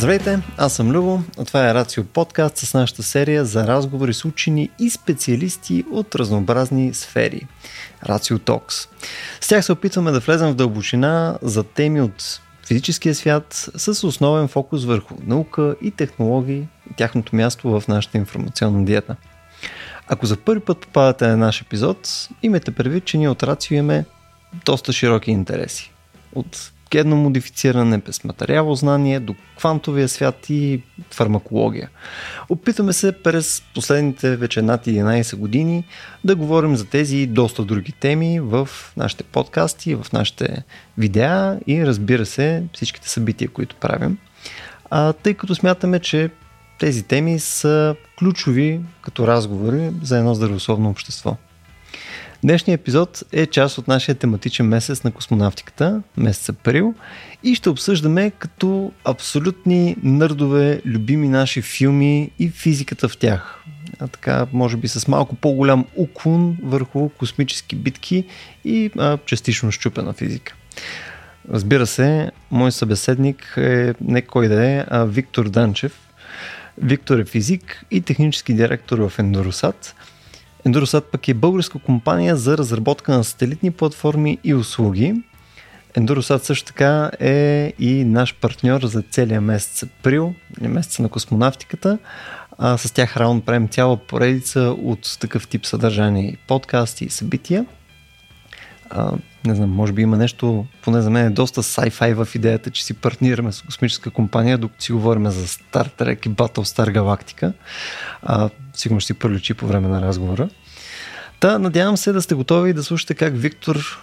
Здравейте, аз съм Любо, а това е Рацио подкаст с нашата серия за разговори с учени и специалисти от разнообразни сфери. Рацио Токс. С тях се опитваме да влезем в дълбочина за теми от физическия свят с основен фокус върху наука и технологии и тяхното място в нашата информационна диета. Ако за първи път попадате на наш епизод, имайте предвид, че ние от Рацио имаме доста широки интереси. От генно модифициране, без материално знание, до квантовия свят и фармакология. Опитваме се през последните вече над 11 години да говорим за тези и доста други теми в нашите подкасти, в нашите видеа и разбира се всичките събития, които правим. А, тъй като смятаме, че тези теми са ключови като разговори за едно здравословно общество. Днешният епизод е част от нашия тематичен месец на космонавтиката, месец април, и ще обсъждаме като абсолютни нърдове любими наши филми и физиката в тях. А така, може би с малко по-голям уклон върху космически битки и а, частично щупена физика. Разбира се, мой събеседник е не кой да е, а Виктор Данчев. Виктор е физик и технически директор в Ендоросат – Endurosat пък е българска компания за разработка на сателитни платформи и услуги. Endurosat също така е и наш партньор за целия месец април, месеца на космонавтиката. А, с тях раунд правим цяла поредица от такъв тип съдържание, подкасти и събития. А, не знам, може би има нещо, поне за мен е доста sci-fi в идеята, че си партнираме с космическа компания, докато си говорим за Star Trek и Battlestar Galactica. А, сигурно ще си проличи по време на разговора. Та, надявам се да сте готови да слушате как Виктор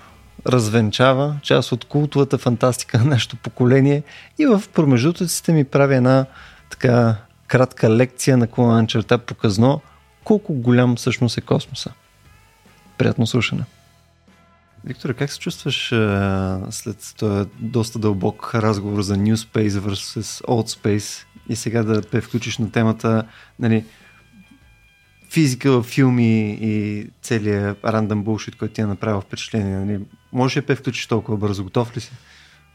развенчава част от култовата фантастика на нашето поколение и в промежутъците ми прави една така кратка лекция на колана черта показно колко голям всъщност е космоса. Приятно слушане! Виктор, как се чувстваш а, след този доста дълбок разговор за New Space versus Old Space и сега да те включиш на темата нали, физика в филми и целият рандъм булшит, който ти е направил впечатление. Нали? Може ли да включиш толкова бързо? Готов ли си?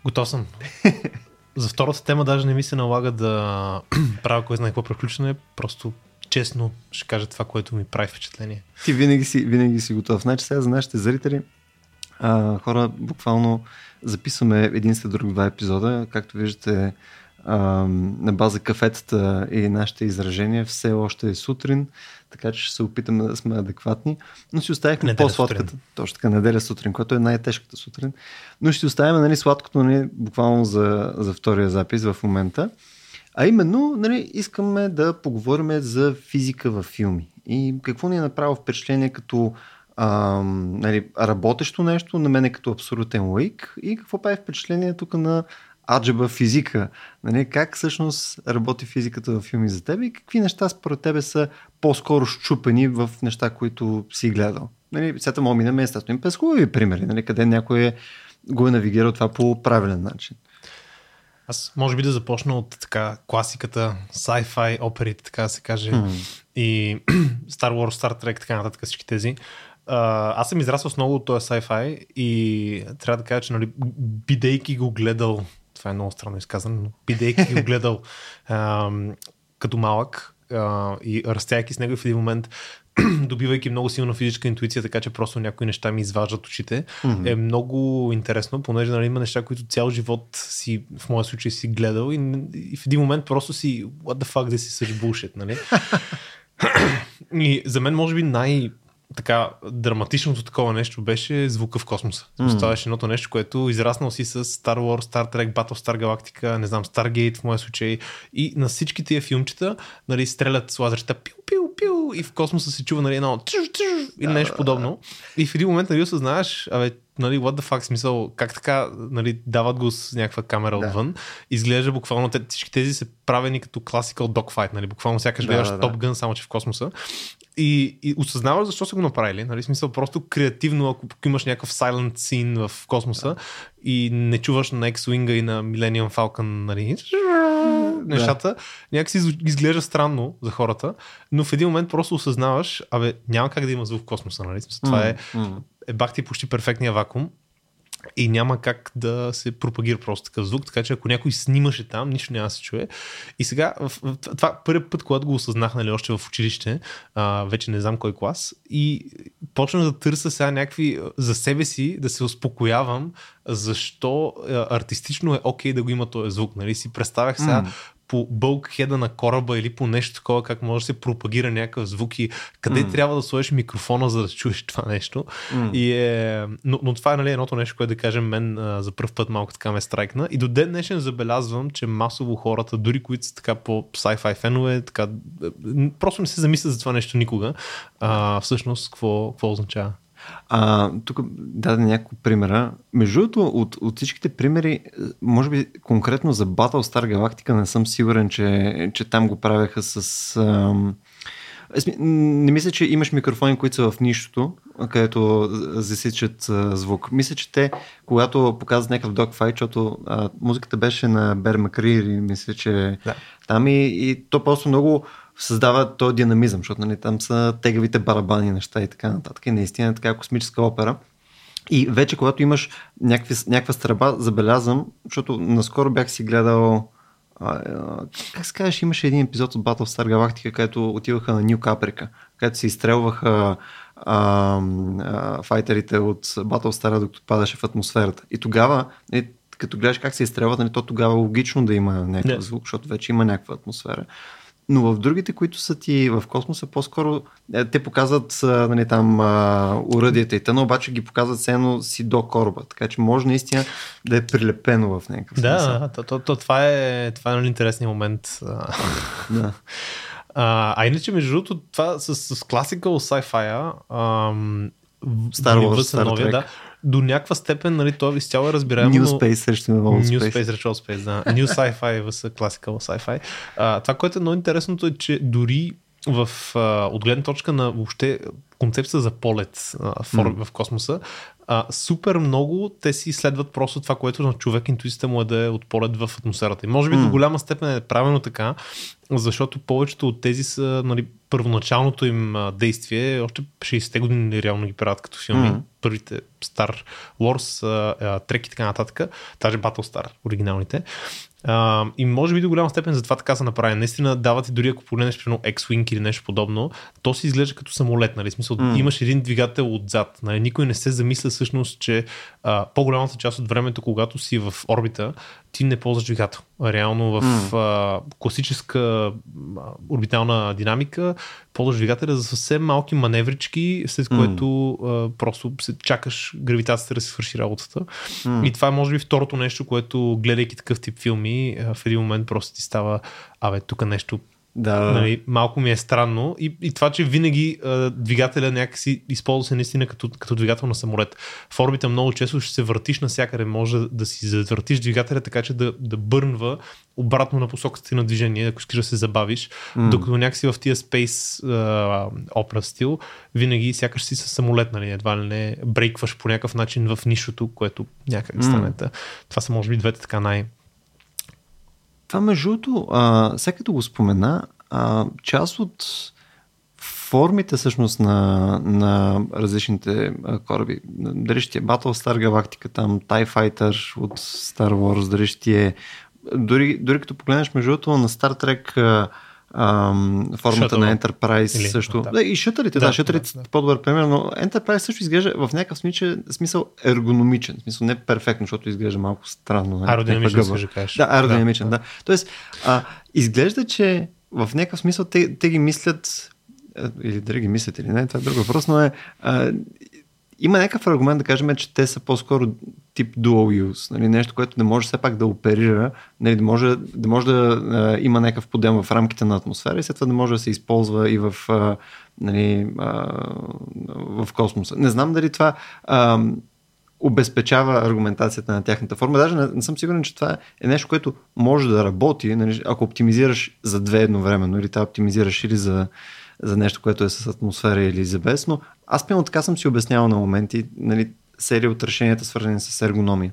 Готов съм. За втората тема даже не ми се налага да правя кой знае какво преключване, просто честно ще кажа това, което ми прави впечатление. Ти винаги си, винаги си готов. Значи сега за нашите зрители, а, хора, буквално записваме един след друг два епизода. Както виждате, а, на база кафетата и нашите изражения все още е сутрин, така че ще се опитаме да сме адекватни. Но си оставихме по-сладката. Сутрин. Точно така, неделя сутрин, която е най-тежката сутрин. Но ще оставим нали, сладкото нали, буквално за, за втория запис в момента. А именно, нали, искаме да поговорим за физика във филми. И какво ни е направило впечатление като а, нали, работещо нещо, на мен е като абсолютен лайк и какво прави впечатление тук на аджаба физика. Нали, как всъщност работи физиката в филми за теб и какви неща според тебе са по-скоро щупени в неща, които си гледал. Нали, сега мога минем естествено през хубави примери, нали, къде някой е, го е навигирал това по правилен начин. Аз може би да започна от така класиката, sci-fi оперите, така да се каже, hmm. и Star Wars, Star Trek, така нататък всички тези. Аз съм израснал с много от този sci-fi и трябва да кажа, че нали, бидейки го гледал, това е много странно изказано, но бидейки го гледал uh, като малък uh, и растяйки с него в един момент, добивайки много силна физическа интуиция, така че просто някои неща ми изваждат очите, mm-hmm. е много интересно, понеже нали, има неща, които цял живот си, в моя случай си гледал и, и в един момент просто си what the fuck, this is such bullshit, нали? и за мен може би най- така драматичното такова нещо беше звука в космоса. Mm. Беше едното нещо, което израснал си с Star Wars, Star Trek, Battlestar Galactica, не знам, Stargate в моя случай. И на всички тия филмчета нали, стрелят с лазерчета пиу и в космоса се чува нали, едно или нещо подобно. И в един момент нали, осъзнаваш, абе, нали, what the fuck, смисъл, как така, нали, дават го с някаква камера да. отвън. Изглежда буквално, те, всички тези са правени като classical dogfight, нали, буквално сякаш да, гледаш да, Top Gun, само че в космоса. И, и осъзнаваш защо са го направили. Нали? Смисъл, просто креативно, ако имаш някакъв silent scene в космоса да. и не чуваш на X-Wing и на Millennium Falcon нали? нещата, да. някакси изглежда странно за хората, но в един момент просто осъзнаваш, абе, няма как да има звук в космоса. Нали? Смисъл, това е, е бахти почти перфектния вакуум. и няма как да се пропагира просто такъв звук, така че ако някой снимаше там, нищо няма да се чуе. И сега, това първият път, когато го осъзнах, нали, още в училище, а, вече не знам кой клас, и почнах да търся сега някакви за себе си, да се успокоявам, защо артистично е окей okay да го има този звук. Нали? Си представях сега mm по бълкхеда на кораба или по нещо такова, как може да се пропагира някакъв звук и къде mm. трябва да сложиш микрофона, за да чуеш това нещо. Mm. И е, но, но това е нали, едното нещо, което да кажем мен а, за първ път малко така ме страйкна. И до ден днешен забелязвам, че масово хората, дори които са така по sci-fi фенове, така, просто не се замислят за това нещо никога. А, всъщност, какво, какво означава? А, тук даде няколко примера. Между другото, от, от всичките примери, може би конкретно за Battlestar Galactica не съм сигурен, че, че там го правеха с... Ам... Не мисля, че имаш микрофони, които са в нищото, където засичат звук. Мисля, че те, когато показват някакъв докфайт, защото а, музиката беше на Бер Макрири, мисля, че да. там и, и то просто много създава този динамизъм, защото нали, там са тегавите барабани неща и така нататък. И наистина е така космическа опера. И вече, когато имаш някакви, някаква стръба, забелязвам, защото наскоро бях си гледал а, а, как се казваш, имаше един епизод от Battlestar Galactica, където отиваха на Нью Каприка, където се изстрелваха а, а, файтерите от Battlestar, докато падаше в атмосферата. И тогава, е, като гледаш как се изстрелват, нали, то тогава логично да има някакъв звук, защото вече има някаква атмосфера. Но в другите, които са ти в космоса, по-скоро е, те показват нали, там уръдията и тъна, обаче ги показват все едно си до кораба. Така че може наистина да е прилепено в някакъв смисъл. Да, то, то, то, това е, това е нали, интересният момент. да. А, а иначе, между другото, това с, с classical sci-fi, Star Wars, Star Trek. Да, до някаква степен, нали, това изцяло е разбираемо. New Space срещу Old New Space срещу Old Space, да. New Sci-Fi vs. Classical Sci-Fi. А, това, което е много интересното е, че дори в, а, от гледна точка на въобще концепция за полет а, в, mm. в космоса, а, супер много те си изследват просто това, което на човек интуицията му е да е от полет в атмосферата. И може би mm. до голяма степен е правилно така, защото повечето от тези са нали, първоначалното им действие, още 60-те години реално ги правят като филми. Mm. Първите Star Wars, Трек и така нататък, даже Battlestar, оригиналните. А, и може би до голяма степен за това така са направени. Наистина давате дори ако погледнеш примерно X-Wing или нещо подобно, то си изглежда като самолет, нали? Смисъл, mm. имаш един двигател отзад. Нали? Никой не се замисля всъщност, че а, по-голямата част от времето, когато си в орбита, ти не ползваш двигател. Реално в mm. а, класическа а, орбитална динамика ползваш двигателя за съвсем малки маневрички, след което mm. а, просто се чакаш гравитацията да се свърши работата. Mm. И това е може би второто нещо, което гледайки такъв тип филми, в един момент просто ти става, абе, тук нещо да. Нали, малко ми е странно. И, и това, че винаги а, двигателя някакси използва се наистина като, като двигател на самолет. В орбита много често ще се въртиш навсякъде. Може да, си завъртиш двигателя така, че да, да бърнва обратно на посоката ти на движение, ако искаш да се забавиш. Mm. Докато някакси в тия Space опера стил, винаги сякаш си с самолет, нали? едва ли не брейкваш по някакъв начин в нишото, което някак mm. стане. Това са може би двете така най- това между другото, сега като го спомена, а, част от формите всъщност на, на различните кораби, дали ще е Battlestar Galactica, там TIE Fighter от Star Wars, дали ще е дори, дори като погледнеш между другото на Star Trek ам, формата Shuttle. на Enterprise Или, също. Да. да. и шътърите, да, да шътърите да, да. по-добър пример, но Enterprise също изглежда в някакъв смисъл, смисъл ергономичен, смисъл не перфектно, защото изглежда малко странно. Нали, аеродинамичен, ще кажеш. Да, аеродинамичен, да. да. Тоест, а, изглежда, че в някакъв смисъл те, те ги мислят или дали ги мислят или не, това е друг въпрос, но е, а, има някакъв аргумент да кажем, че те са по-скоро тип dual use, нали, нещо, което не може все пак да оперира, нали, да може да, може да а, има някакъв подем в рамките на атмосфера и след това да може да се използва и в, а, нали, а, в космоса. Не знам дали това а, обезпечава аргументацията на тяхната форма. Даже не, не съм сигурен, че това е нещо, което може да работи, нали, ако оптимизираш за две едновременно или това оптимизираш или за за нещо, което е с атмосфера или за без, но аз пълно така съм си обяснявал на моменти нали, серия от решенията, свързани с ергономия.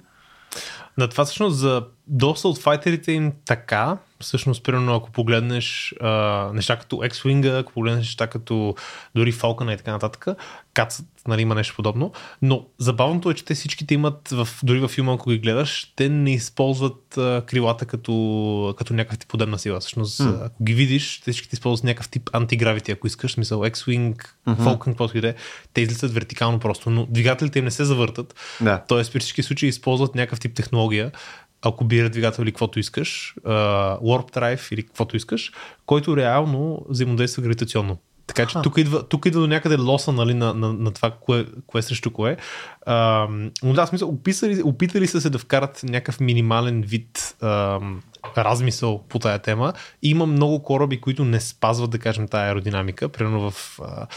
На това всъщност за доста от файтерите им така, Всъщност, примерно, ако погледнеш а, неща като X-Wing, ако погледнеш неща като дори Falcon и така нататък, кацат, нали, има нещо подобно. Но забавното е, че те всичките имат, в, дори във филма, ако ги гледаш, те не използват а, крилата като, като някакъв тип подебна сила. Всъщност, mm. ако ги видиш, те всичките използват някакъв тип антигравити, ако искаш, смисъл X-Wing, mm-hmm. Falcon, каквото и да е, те излизат вертикално просто, но двигателите им не се завъртат. Да. Тоест, при всички случаи използват някакъв тип технология, ако бира двигател или каквото искаш, uh, Warp Drive или каквото искаш, който реално взаимодейства гравитационно. Така че тук идва, тук идва до някъде лоса нали, на, на, на това, кое, кое срещу кое. А, но да, смисъл, описали, опитали са се да вкарат някакъв минимален вид а, размисъл по тая тема. И има много кораби, които не спазват, да кажем, тая аеродинамика. Примерно в а,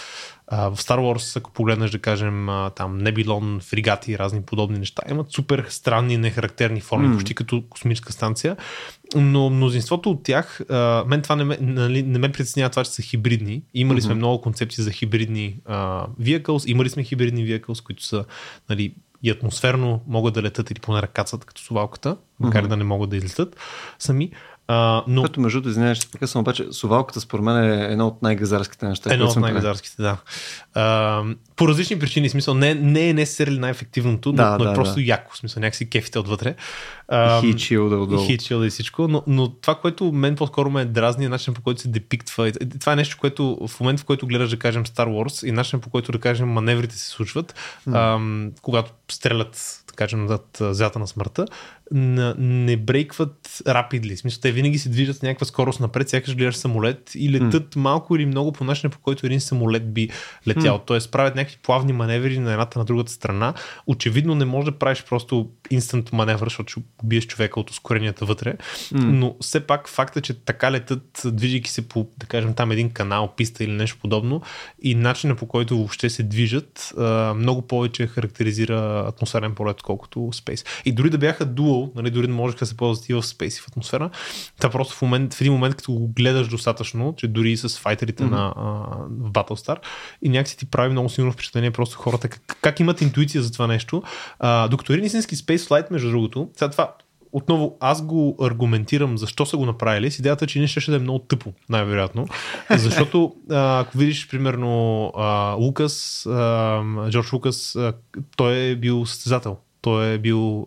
в Star Wars, ако погледнеш, да кажем, там Небилон, фригати и разни подобни неща, имат супер странни, нехарактерни форми, mm. почти като космическа станция. Но мнозинството от тях, мен това не ме, нали, не ме притеснява това, че са хибридни. Имали mm-hmm. сме много концепции за хибридни uh, vehicles, имали сме хибридни vehicles, които са нали, и атмосферно могат да летат или поне ръкацат като сувалката, макар mm-hmm. да не могат да излетат сами. А, но... Като между другото, извинявай, ще прекъсвам, обаче сувалката според мен е едно от най-газарските неща. Едно от най-газарските, да. А, по различни причини, смисъл, не, не е necessarily най-ефективното, да, но, но е просто да. яко, смисъл, някакси кефите отвътре. Хичил да отдолу. Хичил и всичко, но, но това, което мен по-скоро ме дразни е начин по който се депиктва. Това е нещо, което в момента, в който гледаш, да кажем, Star Wars и начин по който, да кажем, маневрите се случват, mm. ам, когато стрелят да кажем, над зята на смъртта, не брейкват рапидли. Смисъл, те винаги се движат с някаква скорост напред, сякаш гледаш самолет и летат mm. малко или много по начина, по който един самолет би летял. Mm. Тоест правят някакви плавни маневри на едната на другата страна. Очевидно не може да правиш просто инстант маневър, защото ще убиеш човека от ускоренията вътре. Mm. Но все пак факта, че така летат, движейки се по, да кажем, там един канал, писта или нещо подобно и начина по който въобще се движат, много повече характеризира атмосферен полет, отколкото Space. И дори да бяха нали, дори да можеха да се ползват и в Space и в атмосфера, та просто в, момент, в един момент, като го гледаш достатъчно, че дори и с файтерите mm-hmm. на, а, Battlestar, и някакси ти прави много силно впечатление просто хората как, как имат интуиция за това нещо. А, докато един истински Space Flight, между другото, сега това отново аз го аргументирам защо са го направили с идеята, че не ще да е много тъпо, най-вероятно. Защото ако видиш, примерно, а, Лукас, а, Джордж Лукас, а, той е бил състезател той е бил,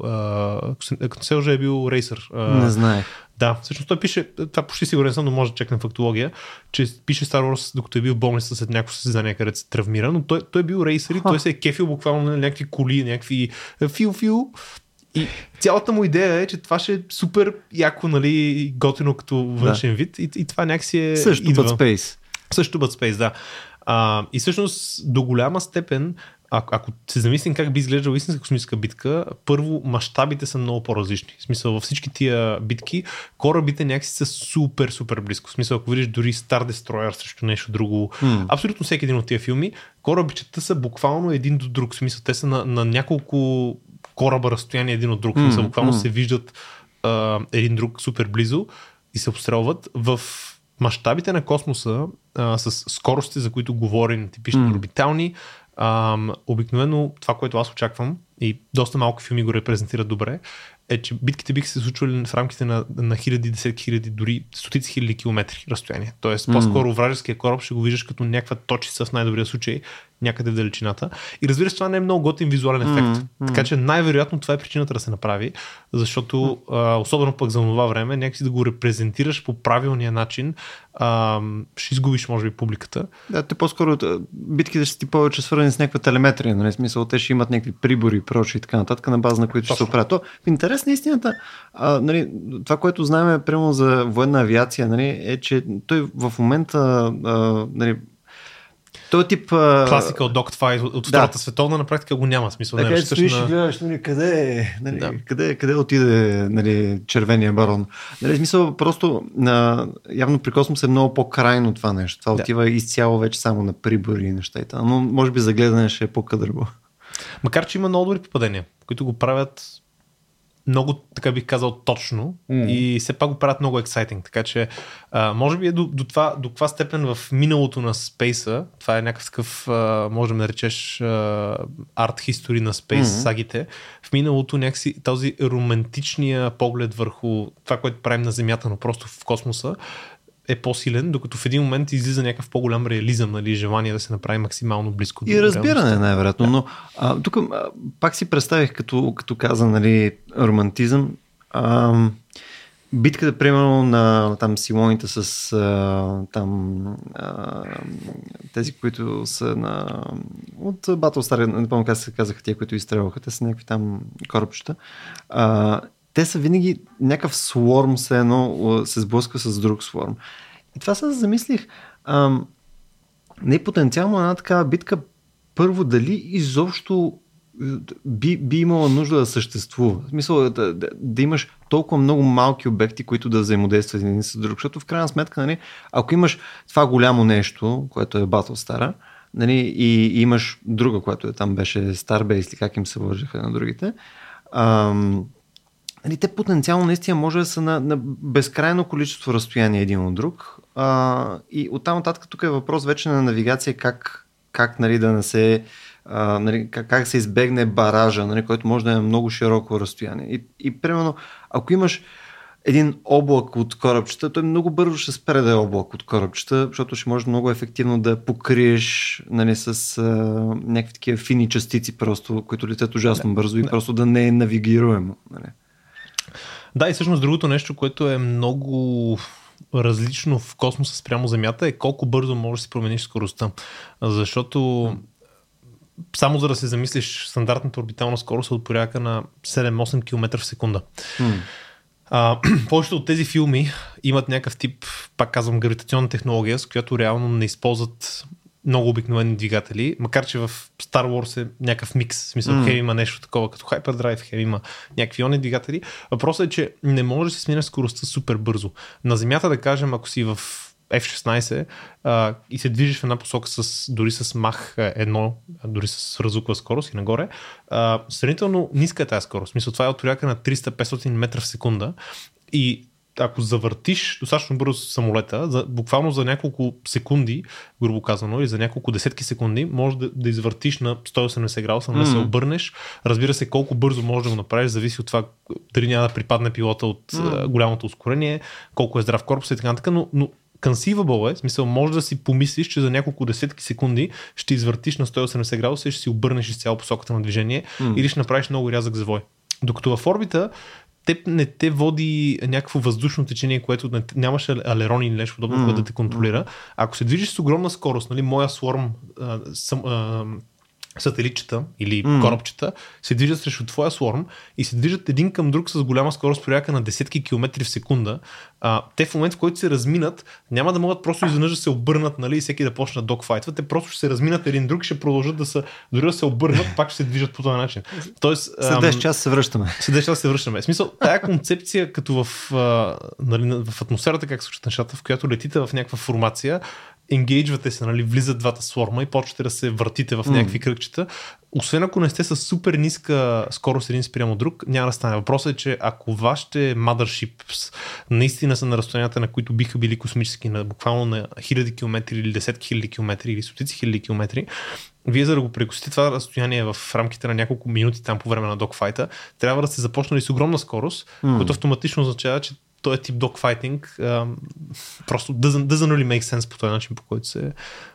като се уже е бил рейсър. Не знаех. Да, всъщност той пише, това почти сигурен съм, но може да чекнем фактология, че пише Star Wars, докато е бил в болница след някакво състезание, където се травмира, но той, той е бил рейсър и той се е кефил буквално на някакви коли, някакви фил-фил. И цялата му идея е, че това ще е супер яко, нали, готино като външен да. вид и, и това някакси е... Също Bud Space. Също Bud Space, да. А, и всъщност до голяма степен ако, ако се замислим как би изглеждала истинска космическа битка, първо, мащабите са много по-различни. В смисъл, във всички тия битки, корабите някакси са супер, супер близко. В смисъл, ако видиш дори Star Destroyer срещу нещо друго, mm. абсолютно всеки един от тия филми, корабичета са буквално един до друг. В смисъл, те са на, на няколко кораба разстояние един от друг. В смисъл, буквално mm. се виждат а, един друг супер близо и се обстрелват в мащабите на космоса а, с скорости, за които говорим, типични mm. орбитални, Обикновено това, което аз очаквам, и доста малко филми го репрезентират добре, е, че битките биха се случвали в рамките на, на хиляди, десетки хиляди, дори стотици хиляди километри разстояние. Тоест, по-скоро вражеския кораб ще го виждаш като някаква точица в най-добрия случай, някъде в далечината. И разбира се, това не е много готин визуален ефект. Mm-hmm. Така че най-вероятно това е причината да се направи, защото mm-hmm. а, особено пък за това време, някакси да го репрезентираш по правилния начин, а, ще изгубиш, може би, публиката. Да, те по-скоро битките ще ти повече свързани с някаква телеметрия, нали? смисъл, те ще имат някакви прибори, прочи и така нататък, на база на които Точно. ще се оправят. То, в интерес на истината, а, нали, това, което знаем прямо за военна авиация, нали, е, че той в момента а, нали, той тип... Класика от Dogfight от, от Втората световна на практика го няма смисъл. Така, не стоиш на... и гледаш, нали, къде, е, нали, да. къде, къде отиде нали, червения барон. Нали, смисъл, просто на, явно при Космос е много по-крайно това нещо. Това да. отива изцяло вече само на прибори и неща. И но може би за гледане ще е по-кадърго. Макар, че има много добри попадения, които го правят много, така бих казал, точно mm. и все пак го правят много ексайтинг. Така че, а, може би е до, до, това, до каква степен в миналото на спейса, това е някакъв такъв, а, може да наречеш арт хистори на спейс mm-hmm. сагите, в миналото някакси този романтичния поглед върху това, което правим на Земята, но просто в космоса, е по-силен, докато в един момент излиза някакъв по-голям реализъм, нали, желание да се направи максимално близко до И разбиране, най-вероятно. Да. Но а, тук а, пак си представих, като, като каза, нали, романтизъм. А, битката, примерно, на там силоните с а, там а, тези, които са на от Battlestar, не помня как се казаха тия, които изстрелваха, те са някакви там корабчета. А, те са винаги някакъв сворм, се едно се сблъсква с друг сворм. И това се замислих. Ам, не потенциално една такава битка, първо дали изобщо е, би, би имала нужда да съществува. В смисъл да, да, да имаш толкова много малки обекти, които да взаимодействат един с друг. Защото в крайна сметка, нали, ако имаш това голямо нещо, което е Battlestar, нали, и, и имаш друга, което е там беше Starbase или как им се вържаха на другите, ам, нали, те потенциално наистина може да са на, на безкрайно количество разстояние един от друг. А, и оттам нататък тук е въпрос вече на навигация как, как нали, да не се а, нали, как, как се избегне баража, нали, който може да е много широко разстояние. И, и примерно, ако имаш един облак от корабчета, той много бързо ще спре да е облак от корабчета, защото ще може много ефективно да покриеш нали, с а, някакви такива фини частици, просто, които летят ужасно да, бързо и да. просто да не е навигируемо. Нали. Да, и всъщност другото нещо, което е много различно в космоса спрямо Земята е колко бързо можеш да си промениш скоростта. Защото само за да се замислиш, стандартната орбитална скорост е от порядка на 7-8 км в секунда. Mm. А, повечето от тези филми имат някакъв тип, пак казвам, гравитационна технология, с която реално не използват много обикновени двигатели, макар че в Star Wars е някакъв микс, в смисъл, mm. хем има нещо такова като Hyperdrive, хем има някакви иони двигатели. Въпросът е, че не може да се сменя скоростта супер бързо. На Земята, да кажем, ако си в F-16 а, и се движиш в една посока с, дори с мах едно, дори с разуква скорост и нагоре, а, сравнително ниска е тази скорост. Мисля, това е от порядка на 300-500 метра в секунда и ако завъртиш достатъчно бързо самолета, за, буквално за няколко секунди, грубо казано, или за няколко десетки секунди, може да, да извъртиш на 180 градуса, mm. да се обърнеш. Разбира се, колко бързо може да го направиш, зависи от това дали няма да припадне пилота от mm. голямото ускорение, колко е здрав корпус и така нататък, но, но conceivable е, в смисъл може да си помислиш, че за няколко десетки секунди ще извъртиш на 180 градуса и ще си обърнеш изцяло посоката на движение mm. или ще направиш много рязък завой. Докато в орбита теб не те води някакво въздушно течение, което не, нямаше алерони или нещо подобно, mm. което да те контролира. Ако се движиш с огромна скорост, нали, моя сворм, а, съм, а, сателитчета или mm. корабчета се движат срещу твоя сворм и се движат един към друг с голяма скорост порядка на десетки километри в секунда. А, те в момента, в който се разминат, няма да могат просто изведнъж да се обърнат нали, и всеки да почне да докфайтва. Те просто ще се разминат един друг, ще продължат да се, дори да се обърнат, пак ще се движат по този начин. Тоест, след 10 часа се връщаме. След 10 часа се връщаме. В смисъл, тая концепция, като в, а, нали, в атмосферата, как се случват нещата, в която летите в някаква формация, енгейджвате се, нали, влизат двата сворма и почвате да се въртите в някакви mm. кръгчета. Освен ако не сте с супер ниска скорост един спрямо друг, няма да стане. Въпросът е, че ако вашите motherships наистина са на разстоянията, на които биха били космически, на буквално на хиляди километри или десетки хиляди километри или стотици хиляди километри, вие за да го прекусите това разстояние в рамките на няколко минути там по време на докфайта, трябва да сте започнали с огромна скорост, mm. което автоматично означава, че този тип докфайтинг просто doesn't, doesn't really make sense по този начин, по който се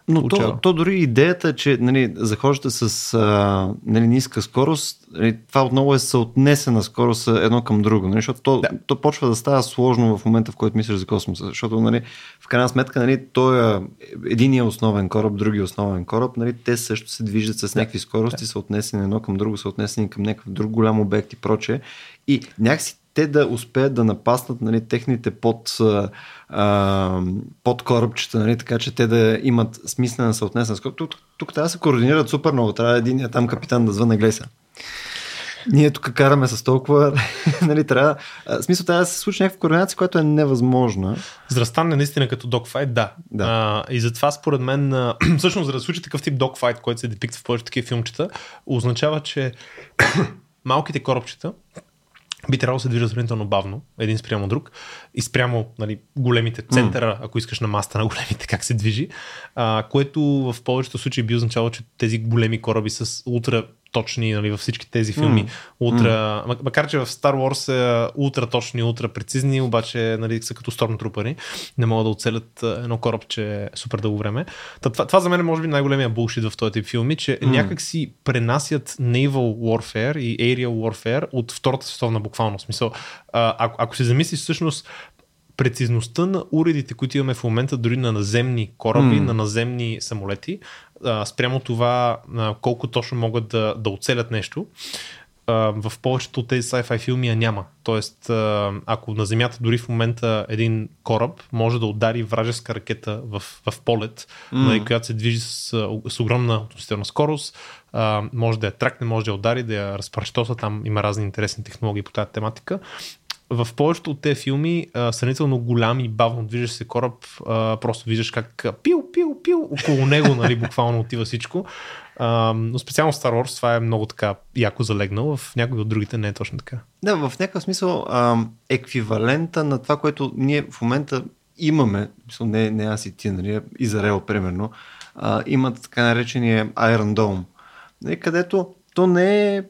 Но то, то дори идеята, е, че нали, захождате с а, нали, ниска скорост, нали, това отново е съотнесена скорост едно към друго, нали, защото то, да. то почва да става сложно в момента, в който мислиш за космоса, защото нали, в крайна сметка нали, той е единия основен кораб, другия основен кораб, нали, те също се движат с някакви скорости, да. съотнесени едно към друго, съотнесени към някакъв друг голям обект и прочее. И някакси те да успеят да напаснат нали, техните под, а, под корабчета, нали, така че те да имат смислена съотнесена скорост. Тук, тук трябва да се координират супер много. Трябва един там капитан да звънне глеса. Ние тук караме с толкова, нали, трябва, в смисъл трябва да се случи някаква координация, която е невъзможна. За да стане наистина като докфайт, да. да. А, и затова според мен, всъщност за да случи такъв тип докфайт, който се депикта в повече такива филмчета, означава, че малките корабчета би трябвало да се движат сравнително бавно, един спрямо друг, и спрямо нали, големите центъра, mm. ако искаш на маста на големите, как се движи, а, което в повечето случаи би означавало, че тези големи кораби с ултра точни нали, във всички тези филми. Mm. Ултра, mm. Макар, че в Star Wars са ултра точни, ултра прецизни, обаче нали, са като Stormtroopers. Не могат да оцелят едно корабче супер дълго време. Та, това, това за мен е може би най-големия булшит в този тип филми, че mm. някак си пренасят Naval Warfare и Aerial Warfare от Втората световна буквално смисъл. А, ако, ако се замислиш всъщност прецизността на уредите, които имаме в момента дори на наземни кораби, mm. на наземни самолети, а, спрямо това а, колко точно могат да, да оцелят нещо, а, в повечето от тези sci-fi филми я няма. Тоест, а, ако на Земята дори в момента един кораб може да удари вражеска ракета в, в полет, mm. която се движи с, с огромна относителна скорост, а, може да я тракне, може да я удари, да я разпръщоса, там има разни интересни технологии по тази тематика в повечето от тези филми, а, сравнително голям и бавно движещ се кораб, а, просто виждаш как пил, пил, пил, около него, нали, буквално отива всичко. А, но специално Star Wars това е много така яко залегнал, в някои от другите не е точно така. Да, в някакъв смисъл а, еквивалента на това, което ние в момента имаме, мисъл, не, не аз и ти, нали, Израел примерно, а, имат така наречения Iron Dome, нали, където то не е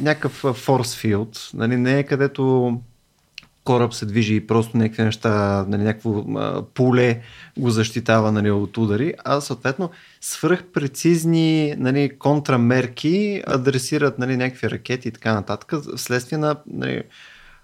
някакъв форс филд, нали, не е където кораб се движи и просто някакви неща, нали, някакво а, поле го защитава нали, от удари, а съответно свръхпрецизни нали, контрамерки адресират нали, някакви ракети и така нататък, вследствие на нали,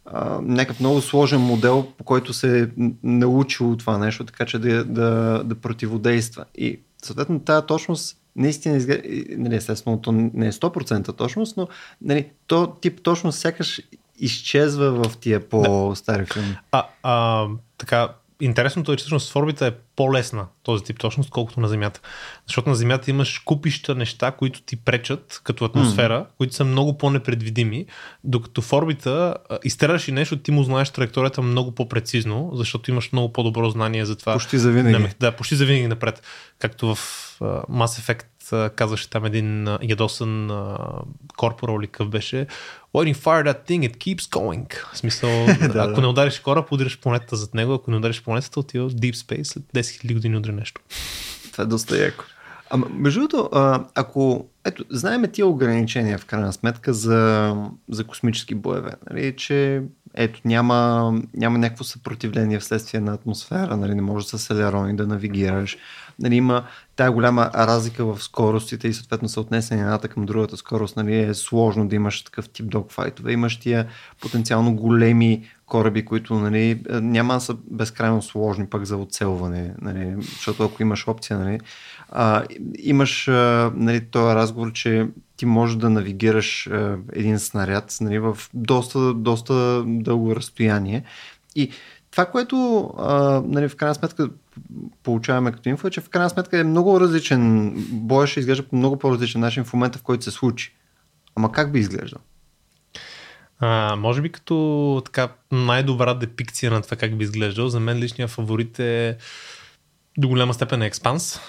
а, някакъв много сложен модел, по който се е научило това нещо, така че да, да, да противодейства. И съответно тази точност наистина изглежда, нали, естествено, то не е 100% точност, но нали, то тип точност сякаш изчезва в тия по-стари да. филми. А, а, така, интересното е, че всъщност в орбита е по-лесна този тип точност, колкото на Земята. Защото на Земята имаш купища неща, които ти пречат като атмосфера, mm. които са много по-непредвидими, докато в орбита изстреляш и нещо, ти му знаеш траекторията много по-прецизно, защото имаш много по-добро знание за това. Почти за винаги. Да, почти за винаги напред. Както в Mass Effect казваше там един ядосан корпорал uh, ли къв беше When you fire that thing, it keeps going. В смисъл, да, ако да. не удариш кораб, удариш планетата зад него, ако не удариш планетата, отива в Deep Space, след 10 000 години удри нещо. Това е доста яко. Ама, между другото, ако, ето, знаем тия ограничения в крайна сметка за, за космически боеве, нали, че ето, няма, няма някакво съпротивление вследствие на атмосфера, нали, не можеш с елерони да навигираш, нали, има тая голяма разлика в скоростите и съответно съотнесение едната към другата скорост, нали, е сложно да имаш такъв тип догфайтове. Имаш тия потенциално големи кораби, които нали, няма да са безкрайно сложни пък за оцелване, нали, защото ако имаш опция, нали, а, имаш а, нали, този разговор, че ти можеш да навигираш а, един снаряд нали, в доста, доста дълго разстояние и това, което а, нали, в крайна сметка получаваме като инфо, е, че в крайна сметка е много различен, боя ще изглежда по много по-различен начин в момента, в който се случи. Ама как би изглеждал? А, може би като така най-добра депикция на това как би изглеждал, за мен личния фаворит е до голяма степен е Експанс.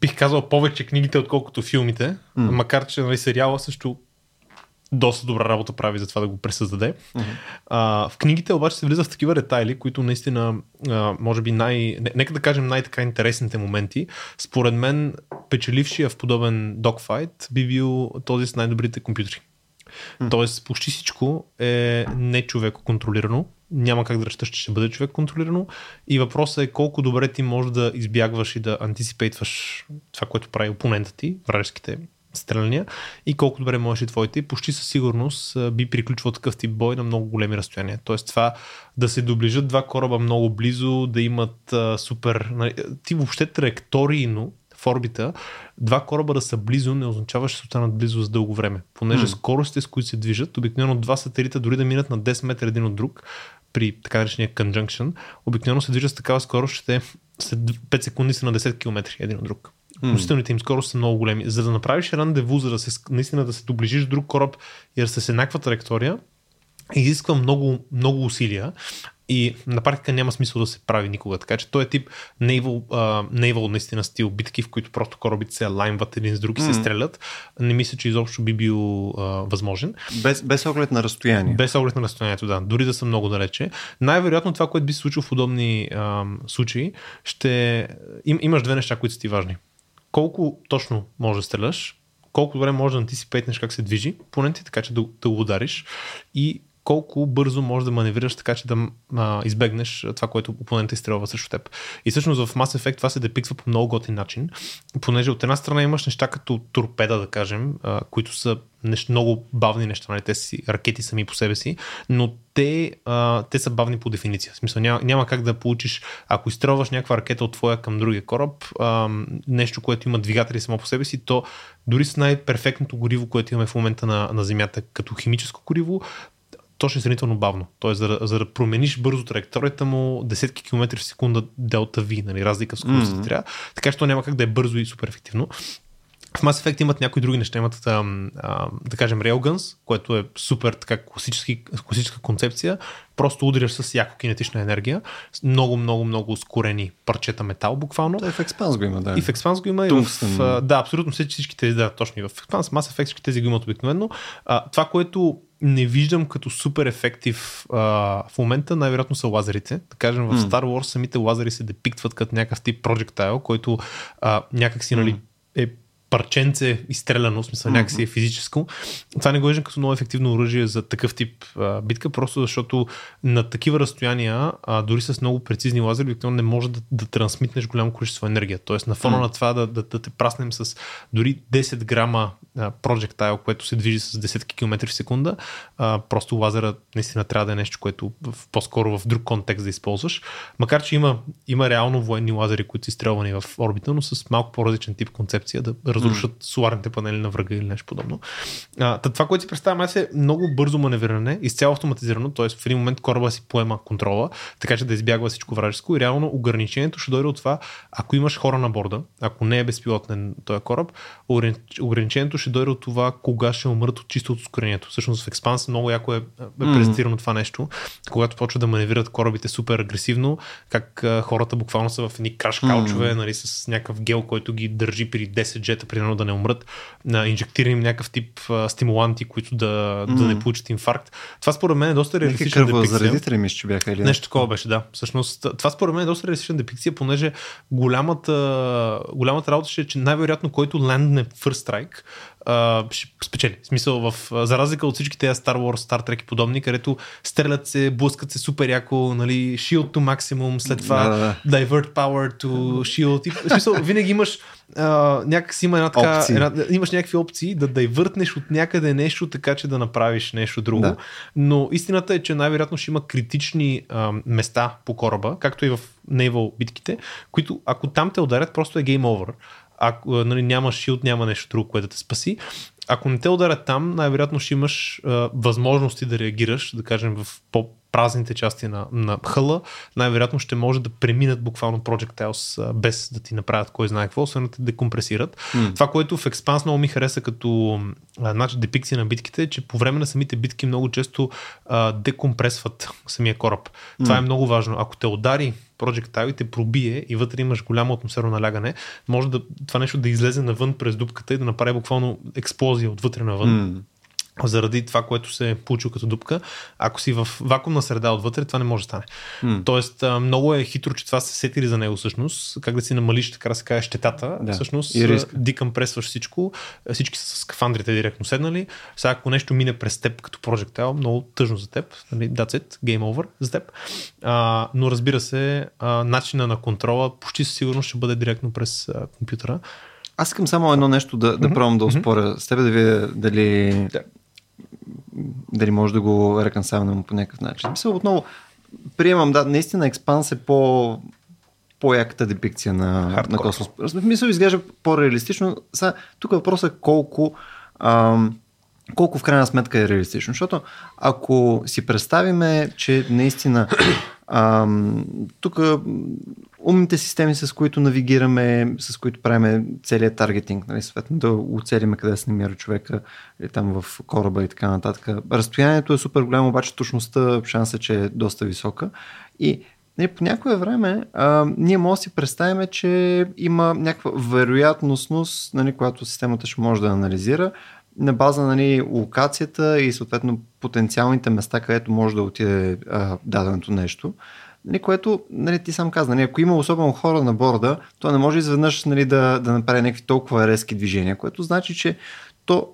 Бих казал повече книгите, отколкото филмите, mm. макар че нали, сериала също доста добра работа прави за това да го пресъздаде. Uh-huh. А, в книгите обаче се влиза в такива детайли, които наистина, а, може би най... Нека да кажем най-така интересните моменти. Според мен, печелившия в подобен докфайт би бил този с най-добрите компютри. Uh-huh. Тоест, почти всичко е не човеко контролирано. Няма как да разчиташ, че ще бъде човек контролирано. И въпросът е колко добре ти можеш да избягваш и да антиципейтваш това, което прави опонента ти, вражеските стреляния и колко добре можеш и твоите. И почти със сигурност би приключвал такъв тип бой на много големи разстояния. Тоест това да се доближат два кораба много близо, да имат а, супер... Ти въобще траекторийно в орбита, два кораба да са близо не означава, че ще останат близо за дълго време. Понеже mm. скоростите, с които се движат, обикновено два сателита дори да минат на 10 метра един от друг, при така наречения conjunction, обикновено се движат с такава скорост, че след 5 секунди са на 10 км един от друг. Относителните им скорост са много големи. За да направиш рандеву, за да се, наистина да се доближиш друг кораб и да се с еднаква траектория, изисква много, много усилия. и на практика няма смисъл да се прави никога. Така че той е тип naval, uh, naval наистина стил битки, в които просто корабите се лаймват един с друг и mm. се стрелят. Не мисля, че изобщо би бил uh, възможен. Без, без оглед на разстояние. Без оглед на разстоянието, да. Дори да са много далече. Най-вероятно това, което би се случило в подобни uh, случаи, ще... Им, имаш две неща, които са ти важни. Колко точно може да стреляш, колко добре може да антисипейтнеш как се движи понети, така че да, да го удариш. И колко бързо можеш да маневрираш така, че да а, избегнеш това, което опонента изстрелва срещу теб. И всъщност в Mass Effect това се депиква по много готин начин, понеже от една страна имаш неща като торпеда, да кажем, а, които са нещо, много бавни неща, нали? те си ракети сами по себе си, но те, а, те са бавни по дефиниция. В смисъл няма, няма как да получиш, ако изстрелваш някаква ракета от твоя към другия кораб, а, нещо, което има двигатели само по себе си, то дори с най-перфектното гориво, което имаме в момента на, на Земята като химическо гориво, то ще е сравнително бавно. Тоест, за, за да промениш бързо траекторията му, десетки километри в секунда делта V, нали, разлика в скоростта mm-hmm. трябва, така че то няма как да е бързо и супер ефективно. В Mass Effect имат някои други неща. Имат, а, а, да кажем, Railguns, което е супер така класически, класическа концепция. Просто удряш с яко кинетична енергия. Много, много, много ускорени парчета метал, буквално. Да, и в Expanse го има, да. И в Expanse го има. И в, да, абсолютно всички тези, да, точно и в Expanse. Mass Effect всички тези го имат обикновено. А, това, което не виждам като супер ефектив а, в момента, най-вероятно са лазерите. Да кажем, в Star Wars самите лазери се депиктват като някакъв тип projectile, който а, някакси нали, е парченце изстреляно, в смисъл mm-hmm. някакси е физическо. Това не го виждам като много ефективно оръжие за такъв тип а, битка, просто защото на такива разстояния, а, дори с много прецизни лазери, не може да, да трансмитнеш голямо количество енергия. Тоест на фона mm-hmm. на това да, да, да те праснем с дори 10 грама projectile, което се движи с десетки километри в секунда, а, просто лазера наистина трябва да е нещо, което в, по-скоро в друг контекст да използваш. Макар, че има, има реално военни лазери, които са изстрелвани в орбита, но с малко по-различен тип концепция да разрушат mm. соларните панели на врага или нещо подобно. А, това, което си представям аз е много бързо маневриране, изцяло автоматизирано, т.е. в един момент кораба си поема контрола, така че да избягва всичко вражеско и реално ограничението ще дойде от това, ако имаш хора на борда, ако не е безпилотен този кораб, ограничението ще дойде от това кога ще умрат от чисто от ускорението. Всъщност в Експанс много яко е, е презентирано mm. това нещо, когато почва да маневрират корабите супер агресивно, как а, хората буквално са в едни краш каучове, mm. нали, с някакъв гел, който ги държи при 10 джета, примерно да не умрат, а, инжектира им някакъв тип стимуланти, които да, да не получат инфаркт. Това според мен е доста реалистична депикция. Заредители мисля, че бяха или нещо такова беше, да. Всъщност, това според мен е доста реалистична депикция, понеже голямата, голямата работа ще е, че най-вероятно който лендне First Strike, ще спечели. В смисъл, в, за разлика от всички тези Star Wars, Star Trek и подобни, където стрелят се, блъскат се супер яко, нали, shield to maximum, след това да, да. divert power to shield. И, в смисъл, винаги имаш uh, някак си има една така, една, имаш някакви опции да дайвъртнеш от някъде нещо, така че да направиш нещо друго. Да. Но истината е, че най-вероятно ще има критични uh, места по кораба, както и в Naval битките, които ако там те ударят, просто е game over ако нали, няма шилд, няма нещо друго, което да те спаси. Ако не те ударят там, най-вероятно ще имаш а, възможности да реагираш, да кажем в по празните части на, на хъла, най-вероятно ще може да преминат буквално Projectiles без да ти направят кой знае какво, освен да те декомпресират. Mm. Това, което в Expanse много ми хареса като значи, депикция на битките, е, че по време на самите битки много често а, декомпресват самия кораб. Mm. Това е много важно. Ако те удари Projectile и те пробие и вътре имаш голямо атмосферно налягане, може да, това нещо да излезе навън през дупката и да направи буквално експлозия отвътре навън. Mm заради това, което се е получил като дупка. Ако си в вакуумна среда отвътре, това не може да стане. Mm. Тоест, много е хитро, че това се сетили за него всъщност. Как да си намалиш, така да се каже, щетата. Да. Всъщност, и риск. дикъмпресваш всичко. Всички са с скафандрите директно седнали. Сега, ако нещо мине през теб като projectile, много тъжно за теб. Нали? That's it. Game over за теб. А, но разбира се, а, начина на контрола почти със сигурност ще бъде директно през а, компютъра. Аз искам само едно нещо да, да mm-hmm. пробвам да успоря с тебе да видя дали да дали може да го рекансаваме по някакъв начин. Мисля, отново, приемам, да, наистина Експанс е по по-яката депикция на, на космос. Мисля, изглежда по-реалистично. Сега, тук въпросът е колко ам, колко в крайна сметка е реалистично. Защото ако си представиме, че наистина тук умните системи, с които навигираме, с които правим целият таргетинг, нали, съответно да оцелиме къде се намира човека или там в кораба и така нататък. Разстоянието е супер голямо, обаче точността шанса, че е доста висока. И нали, по някое време а, ние може да си представим, че има някаква вероятностност, нали, която системата ще може да анализира, на база нали, локацията и съответно потенциалните места, където може да отиде а, даденото нещо. Нали, което нали, ти сам каза, нали, ако има особено хора на борда, то не може изведнъж нали, да, да направи някакви толкова резки движения, което значи, че то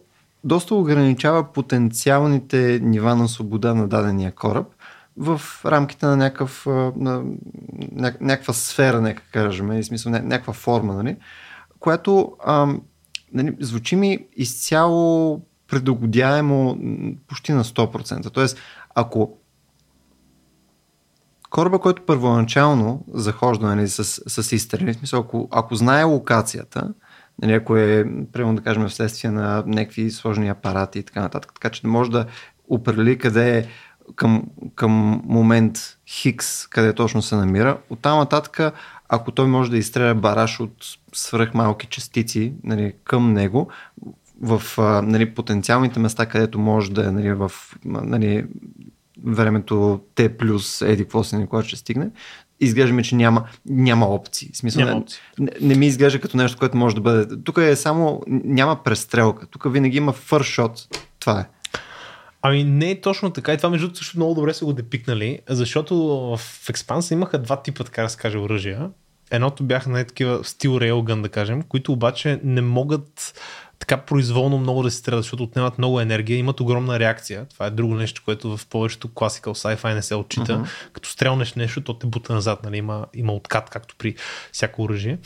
доста ограничава потенциалните нива на свобода на дадения кораб в рамките на, някакъв, на някаква сфера, нека кажем, в смисъл някаква форма, нали, която ам, нали, звучи ми изцяло предогодяемо почти на 100%. Тоест, ако кораба, който първоначално захожда нали, с, с изстрели, в смисъл, ако, ако знае локацията, нали, ако е, примерно да кажем, вследствие на някакви сложни апарати и така нататък, така че не може да определи къде е към, към момент Хикс, къде точно се намира. От там нататък, ако той може да изстреля бараш от свръх малки частици нали, към него, в нали, потенциалните места, където може да е нали, в нали, времето Т плюс еди какво се никога ще стигне, изглежда ми, че няма, няма опции. В смисъл, няма опции. Не, не, ми изглежда като нещо, което може да бъде. Тук е само, няма престрелка. Тук винаги има фършот. Това е. Ами не е точно така и това между другото също много добре са го депикнали, защото в Expanse имаха два типа, така да се каже, оръжия. Едното бяха на такива стил Railgun, да кажем, които обаче не могат така произволно много да се стрелят, защото отнемат много енергия, имат огромна реакция. Това е друго нещо, което в повечето класикал sci-fi не се отчита. Uh-huh. Като стрелнеш нещо, то те бута назад, нали? има, има откат, както при всяко оръжие.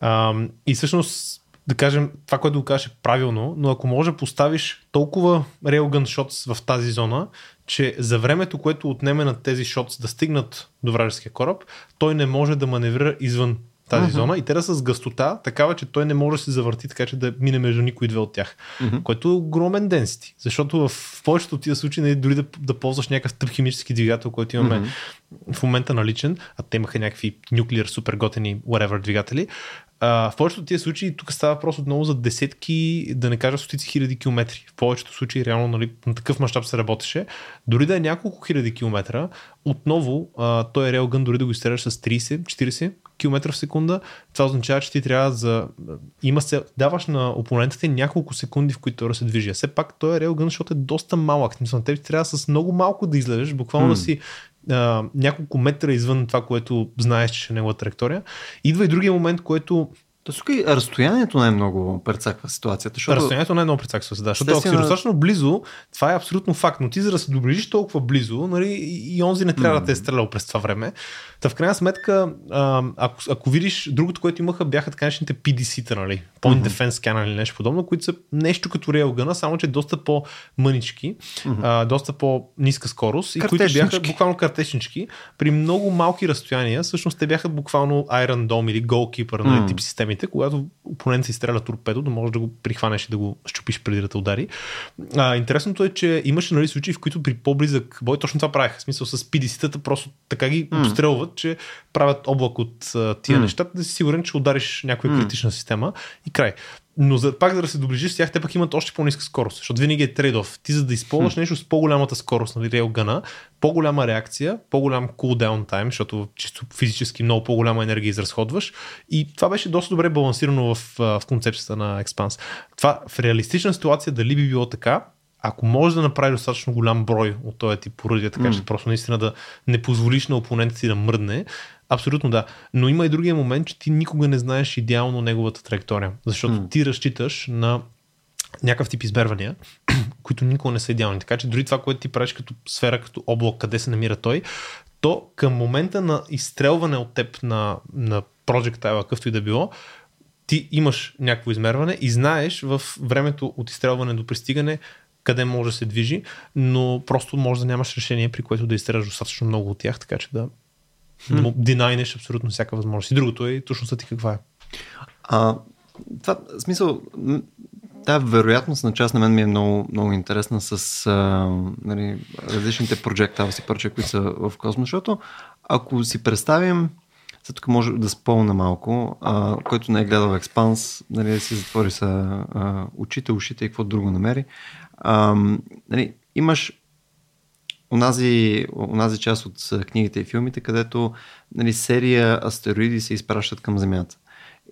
А, и всъщност да кажем, това, което го кажеш е правилно, но ако може поставиш толкова railgun shots в тази зона, че за времето, което отнеме на тези shots да стигнат до вражеския кораб, той не може да маневрира извън тази uh-huh. зона и те да са с гъстота, такава, че той не може да се завърти така, че да мине между никой две от тях. Uh-huh. Което е огромен денсити. Защото в повечето от тия случаи, нали, дори да, да ползваш някакъв тъп химически двигател, който имаме uh-huh. в момента наличен, а те имаха някакви нюклеар, супер готени, whatever двигатели, а, в повечето от тези случаи тук става въпрос отново за десетки, да не кажа стотици хиляди километри. В повечето случаи реално нали, на такъв мащаб се работеше. Дори да е няколко хиляди километра, отново а, той е реалгън, дори да го изстреляш с 30-40 км в секунда, това означава, че ти трябва за... Има се... даваш на опонентите няколко секунди, в които той да се движи. все пак той е реалгън, защото е доста малък. Смисъл, на теб трябва с много малко да излезеш, буквално mm. да си а, няколко метра извън това, което знаеш, че е негова траектория. Идва и другия момент, което то тук и разстоянието не е много прецаква ситуацията. Защото... Разстоянието не е много прецаква. Да. Защото ако си достатъчно близо, това е абсолютно факт. Но ти за да се доближиш толкова близо, нали, и онзи не трябва mm. да те е стрелял през това време. Та в крайна сметка, ако, ако видиш, другото, което имаха, бяха така наречените PDC-та, нали? Point mm-hmm. Defense Scanner или нещо подобно, които са нещо като Railgun, само че доста по-мънички, mm-hmm. а, доста по-ниска скорост и които бяха буквално картечнички. При много малки разстояния, всъщност те бяха буквално Iron Dome или Goalkeeper, нали, тип системите, когато опонент си стреля торпедо, да можеш да го прихванеш и да го щупиш преди да те удари. А, интересното е, че имаше нали, случаи, в които при по-близък бой точно това правиха. В смисъл с PDC-тата просто така ги mm-hmm. обстрелват че правят облак от uh, тия mm. неща, да си сигурен, че удариш някоя mm. критична система и край. Но за, пак за да се доближиш с тях, те пък имат още по-ниска скорост, защото винаги е трейдов. Ти за да използваш нещо с по-голямата скорост, нали, рейлгана, по-голяма реакция, по-голям cooldown time, защото чисто физически много по-голяма енергия изразходваш. И това беше доста добре балансирано в, в концепцията на Expanse. Това в реалистична ситуация дали би било така, ако може да направи достатъчно голям брой от този тип поръдия, така mm. че просто наистина да не позволиш на опонента си да мръдне, абсолютно да. Но има и другия момент, че ти никога не знаеш идеално неговата траектория, защото mm. ти разчиташ на някакъв тип измервания, които никога не са идеални. Така че дори това, което ти правиш като сфера, като облак, къде се намира той, то към момента на изстрелване от теб на, на projectile, какъвто и да било, ти имаш някакво измерване и знаеш в времето от изстрелване до пристигане къде може да се движи, но просто може да нямаш решение, при което да изстреляш достатъчно много от тях, така че да, hmm. да му динайнеш абсолютно всяка възможност. И другото е точността ти каква е. А, това, смисъл, Та вероятност на част на мен ми е много, много интересна с а, нали, различните projectiles и които са в космос, защото ако си представим сега тук може да спомня малко, а, който не е гледал Експанс, нали, да си затвори са а, очите, ушите и какво друго намери. А, нали, имаш онази, онази част от книгите и филмите, където нали, серия астероиди се изпращат към Земята.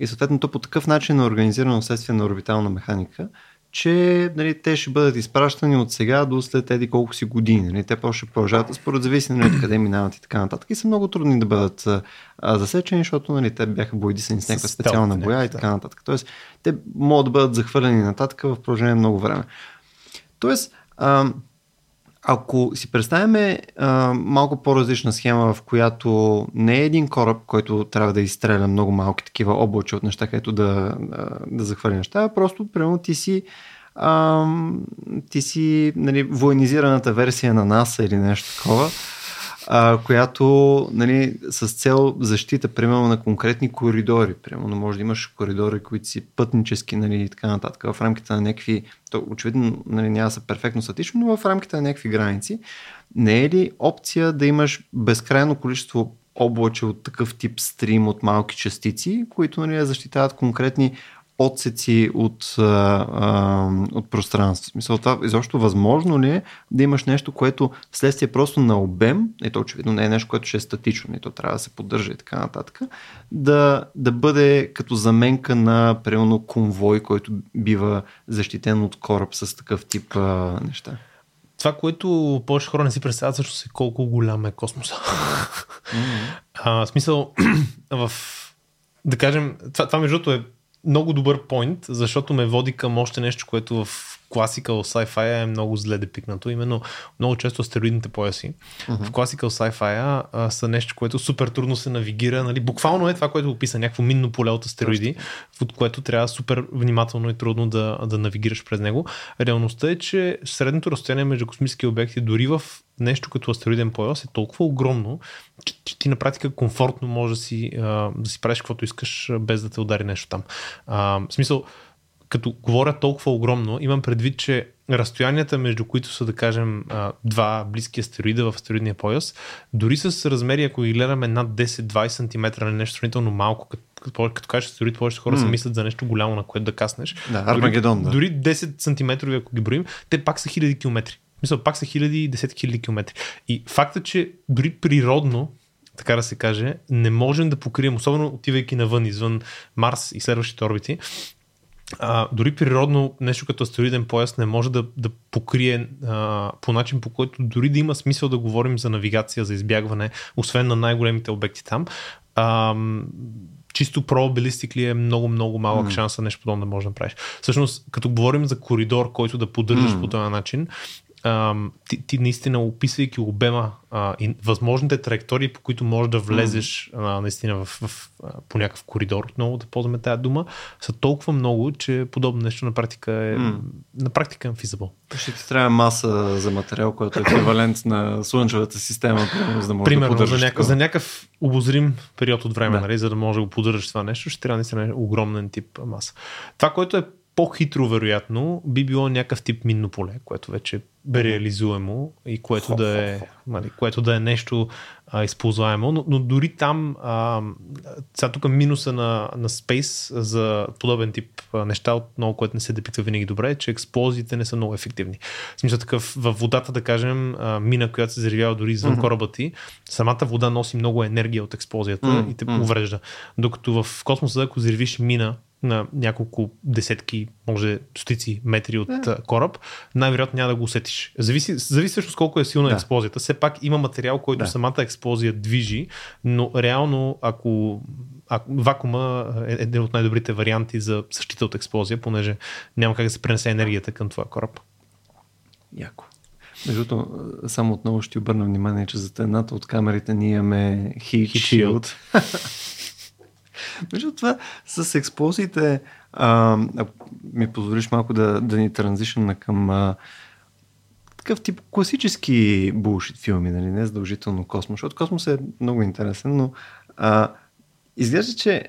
И съответно то по такъв начин е организирано вследствие на орбитална механика, че нали, те ще бъдат изпращани от сега до след еди колко си години. Нали. Те просто ще продължават според зависи нали, къде минават и така нататък. И са много трудни да бъдат а, засечени, защото нали, те бяха боядисани с някаква специална боя и така нататък. Тоест, те могат да бъдат захвърлени нататък в продължение много време. Тоест, ако си представяме малко по-различна схема, в която не е един кораб, който трябва да изстреля много малки такива облачи от неща, където да, да, захвърли неща, а просто, примерно, ти си ти си нали, военизираната версия на НАСА или нещо такова, а, която нали, с цел защита, примерно на конкретни коридори. Примерно може да имаш коридори, които си пътнически нали, и така нататък, в рамките на някакви, то очевидно нали, няма са перфектно статично, но в рамките на някакви граници. Не е ли опция да имаш безкрайно количество облаче от такъв тип стрим от малки частици, които нали, защитават конкретни отсеци от, а, а, от пространство. Смисъл, това изобщо възможно ли е да имаш нещо, което вследствие просто на обем, и то очевидно не е нещо, което ще е статично, и то трябва да се поддържа и така нататък, да, да бъде като заменка на примерно конвой, който бива защитен от кораб с такъв тип а, неща. Това, което повече хора не си представят, също е колко голям е космоса. Mm-hmm. а, смисъл, в да кажем, това, това между другото е много добър поинт, защото ме води към още нещо, което в класикал sci-fi е много зле депикнато. Именно много често астероидните пояси. Uh-huh. В класикал sci-fi а, са нещо, което супер трудно се навигира. Нали? Буквално е това, което описа някакво минно поле от астероиди, Точно. от което трябва супер внимателно и трудно да, да навигираш през него. Реалността е, че средното разстояние между космически обекти дори в нещо като астероиден пояс е толкова огромно, че, че ти на практика комфортно може да си, да си правиш каквото искаш, без да те удари нещо там. А, в смисъл, като говоря толкова огромно, имам предвид, че разстоянията, между които са, да кажем, два близки астероида в астероидния пояс, дори с размери, ако ги гледаме над 10-20 см на нещо сравнително малко, като, като, като кажеш астероид, повечето хора mm. се мислят за нещо голямо, на което да каснеш. Да, Армагедон, да. Дори 10 см, ако ги броим, те пак са хиляди километри. Мисля, пак са хиляди и десетки хиляди километри. И факта, че дори природно така да се каже, не можем да покрием, особено отивайки навън, извън Марс и следващите орбити, а, дори природно нещо като астероиден пояс не може да, да покрие а, по начин, по който дори да има смисъл да говорим за навигация, за избягване, освен на най-големите обекти там. А, чисто ли е много, много малък mm. шанс нещо подобно да може да направиш. Всъщност, като говорим за коридор, който да поддържаш mm. по този начин, ти, ти наистина описвайки обема а, и възможните траектории, по които можеш да влезеш mm. а, наистина в, в, по някакъв коридор, отново да ползваме тази дума, са толкова много, че подобно нещо на практика е, mm. на практика е feasible. Ще ти трябва маса за материал, който е еквивалент на Слънчевата система, за да можеш Примерно, да за, някакъв, за някакъв обозрим период от време, да. нали, за да може да го поддържаш това нещо, ще трябва наистина огромен тип маса. Това, което е по-хитро, вероятно, би било някакъв тип минно поле, което вече е реализуемо и което, да е, нали, което да е нещо а, използваемо. Но, но дори там, а, сега тук минуса на, на Space за подобен тип а, неща, отново, което не се депиква винаги добре, е, че експлозиите не са много ефективни. В смисъл такъв, във водата, да кажем, а, мина, която се заревява дори извън mm-hmm. кораба ти, самата вода носи много енергия от експлозията mm-hmm. и те уврежда. Докато в космоса, ако заревиш мина, на няколко десетки, може стотици метри от да. кораб, най-вероятно няма да го усетиш. Зависи, зависи също с колко е силна да. експлозията. Все пак има материал, който да. самата експлозия движи, но реално, ако, ако вакуума е един от най-добрите варианти за защита от експлозия, понеже няма как да се пренесе енергията към това кораб. Яко. Между другото, само отново ще обърна внимание, че за едната от камерите ние имаме heat, heat shield. Между това, с експлозиите, а, ми позволиш малко да, да ни транзишна към а, такъв тип класически булшит филми, нали? не задължително космос, защото космос е много интересен, но а, изглежда, че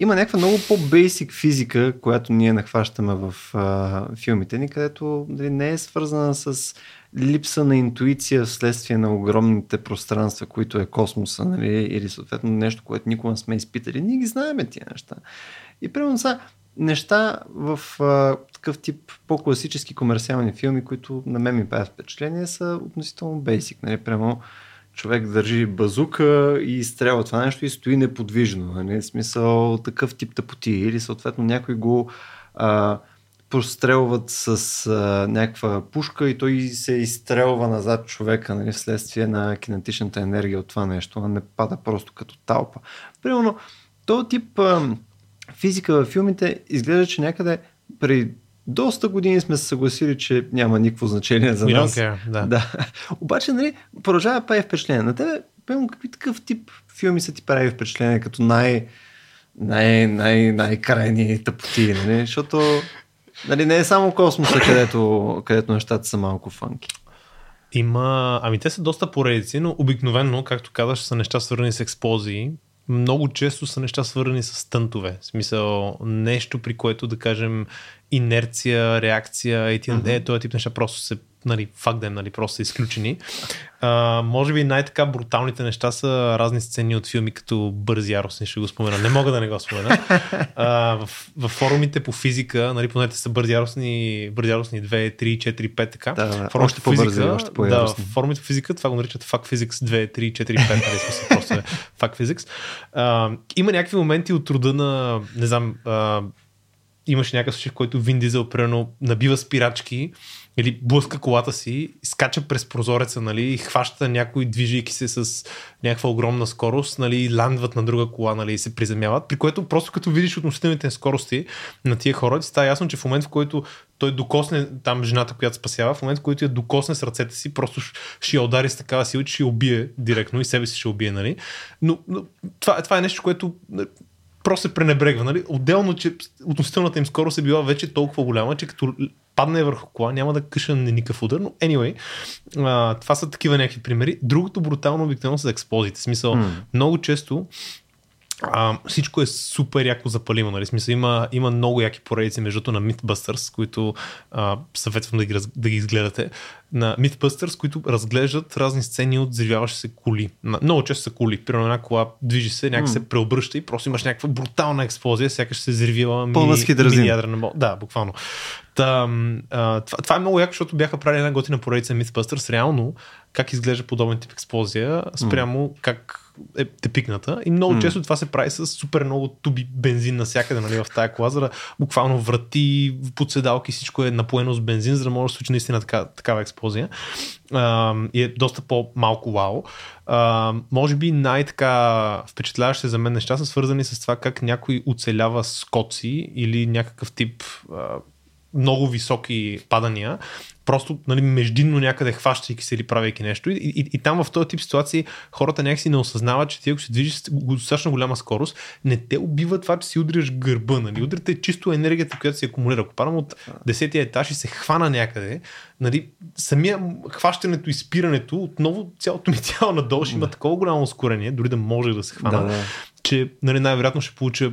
има някаква много по-бейсик физика, която ние нахващаме в а, филмите ни, където нали, не е свързана с липса на интуиция вследствие на огромните пространства, които е космоса, нали, или съответно нещо, което никога не сме изпитали. Ние ги знаем тия неща. И примерно са неща в а, такъв тип по-класически комерциални филми, които на мен ми правят впечатление, са относително бейсик. Нали, прямо човек държи базука и изстрелва това нещо и стои неподвижно. Нали? В смисъл такъв тип тъпоти. Или съответно някой го а, прострелват с а, някаква пушка и той се изстрелва назад човека нали, вследствие на кинетичната енергия от това нещо, не пада просто като талпа. Примерно, този тип а, физика във филмите изглежда, че някъде при доста години сме се съгласили, че няма никакво значение за нас. care, да. да. Обаче, нали, продължава да прави впечатление. На тебе, пълно, какви такъв тип филми са ти прави впечатление, като най- най- най- най-крайни тъпоти, нали? Защото нали, не е само космоса, където, където нещата са малко фанки. Има, ами те са доста поредици, но обикновено, както казаш, са неща свързани с експлозии. Много често са неща свързани с стънтове. В смисъл, нещо при което да кажем инерция, реакция и mm-hmm. този тип неща просто се нали, факт да е, нали, просто са изключени. А, може би най-така бруталните неща са разни сцени от филми, като Бързи яростни, ще го спомена. Не мога да не го спомена. А, в, в, форумите по физика, нали, понете са Бързи яростни, Бързи яростни 2, 3, 4, 5, така. Да, да, още по бързи още по да, в форумите по физика това го наричат Fuck Physics 2, 3, 4, 5, нали, смисъл, просто е Fuck Physics. А, има някакви моменти от труда на, не знам, а, имаше някакъв случай, в който Вин Дизел, примерно, набива спирачки или блъска колата си, скача през прозореца, нали, и хваща някой, движейки се с някаква огромна скорост, нали, ландват на друга кола, нали, и се приземяват, при което просто като видиш относителните скорости на тия хора, ти става ясно, че в момент, в който той докосне там жената, която спасява, в момент, в който я докосне с ръцете си, просто ще я удари с такава сила, че ще я убие директно и себе си ще убие, нали. Но, но това, това е нещо, което просто се пренебрегва. Нали? Отделно, че относителната им скорост е била вече толкова голяма, че като падне върху кола, няма да къша на никакъв удар, но anyway, а, това са такива някакви примери. Другото брутално обикновено са експозите. В смисъл, mm. много често а, всичко е супер яко запалимо. Нали? Смисъл, има, има много яки поредици между на Mythbusters, които а, съветвам да ги, да ги изгледате. На Mythbusters, които разглеждат разни сцени от взривяващи се коли. Много често са коли. Примерно една кола движи се, някак mm. се преобръща и просто имаш някаква брутална експлозия, сякаш се взривила ми, мини ядрена бомба. Да, буквално. Та, а, това, това, е много яко, защото бяха правили една готина поредица Mythbusters. Реално, как изглежда подобен тип експлозия, спрямо mm. как е тепикната. И много mm. често това се прави с супер много туби бензин навсякъде нали, в тази кола, за да буквално врати, подседалки, всичко е напоено с бензин, за да може да случи наистина така, такава експлозия. А, и е доста по-малко вау. А, може би най-така впечатляващи за мен неща са свързани с това как някой оцелява скоци или някакъв тип а, много високи падания, просто нали, междинно някъде хващайки се или правейки нещо. И, и, и там в този тип ситуации хората някакси не осъзнават, че ти ако се движиш с достатъчно голяма скорост, не те убива това, че си удряш гърба. Нали? Удрите чисто енергията, която се акумулира. Ако падам от 10 етаж и се хвана някъде, нали, самия хващането и спирането, отново цялото ми тяло надолу ще има такова голямо ускорение, дори да може да се хвана, да, да. че нали, най-вероятно ще получа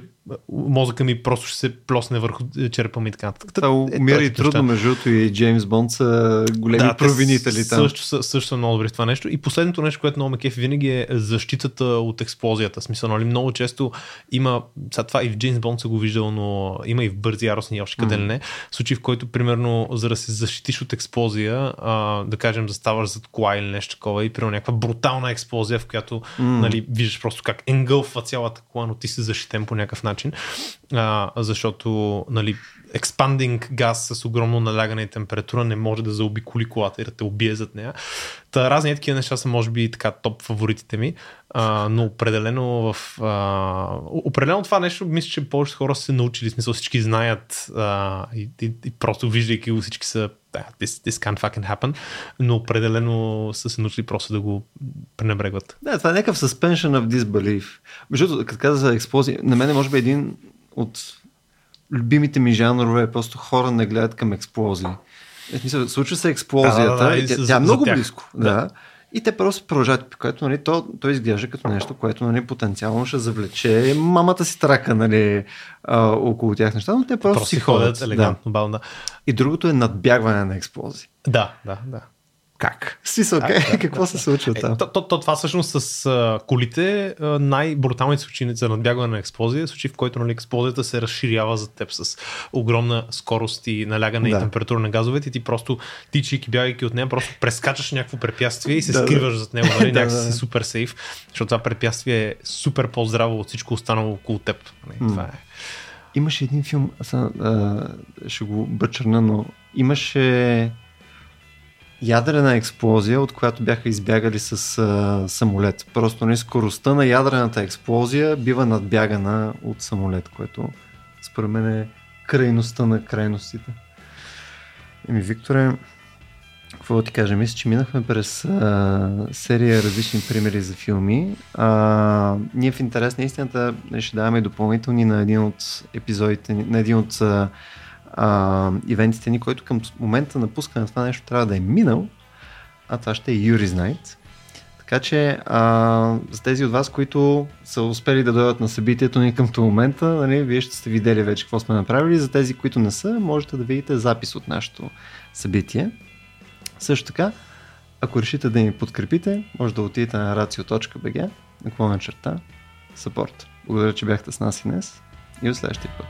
мозъка ми просто ще се плосне върху черепа ми и така нататък. Това умира и трудно, между другото и Джеймс Бонд са големи да, провинители там. Също, също, също са много добри в това нещо. И последното нещо, което много ме кефи винаги е защитата от експлозията. Смисъл, нали, много често има, сега това и в Джеймс Бонд се го виждал, но има и в бързи яростни още къде mm. ли не, случаи в който примерно за да се защитиш от експлозия, а, да кажем заставаш зад кола или нещо такова и примерно някаква брутална експлозия, в която mm. нали, виждаш просто как енгълфва цялата кола, но ти си защитен по някакъв начин начин, а, защото нали, експандинг газ с огромно налягане и температура не може да заобиколи колата и да те убие зад нея. Та, разни такива неща са може би така топ фаворитите ми, а, но определено в... А, определено това нещо мисля, че повечето хора са се научили, смисъл всички знаят а, и, и, и просто виждайки го всички са this, this can't fucking happen, но определено са се научили просто да го пренебрегват. Да, това е някакъв suspension of disbelief. Между като каза за експлозия, на мен може би един от любимите ми жанрове е просто хора не гледат към експлозии. Е, смисъл, случва се експлозията, да, да, да, тя, тя е много близко. Да. да. И те просто продължават, което нали, то, то изглежда като нещо, което нали, потенциално ще завлече мамата си трака нали, а, около тях неща, но те просто, Просто си ходят елегантно, да. бавно. Да. И другото е надбягване на експлозии. Да, да, да. Как? Смисъл, Да, okay, да, какво да, се да. случва Е, там? то, то, то, това всъщност с а, колите а, най-бруталните случаи за надбягване на експлозия е случай, в който нали, експлозията се разширява за теб с огромна скорост и налягане Да. и температура на газовете и ти просто тичайки, бягайки от нея, просто прескачаш някакво препятствие и се Да, да. скриваш зад него, нали, Да, някакси да, да. си супер сейф, защото това препятствие е супер по-здраво от всичко останало около теб. Нали. Това е. Имаше един филм, аз, а, ще го бъчърна, но имаше ядрена експлозия, от която бяха избягали с а, самолет. Просто не скоростта на ядрената експлозия бива надбягана от самолет, което според мен е крайността на крайностите. Еми, Викторе, какво да ти кажа? Мисля, че минахме през а, серия различни примери за филми. А, ние в интерес на истината ще даваме допълнителни на един от епизодите, на един от а, а, ивентите ни, който към момента на пускане на това нещо трябва да е минал, а това ще е Юрис Night. Така че а, за тези от вас, които са успели да дойдат на събитието ни към този момента, нали, вие ще сте видели вече какво сме направили. За тези, които не са, можете да видите запис от нашето събитие. Също така, ако решите да ни подкрепите, може да отидете на racio.bg, наклона черта, support. Благодаря, че бяхте с нас и днес и до следващия път.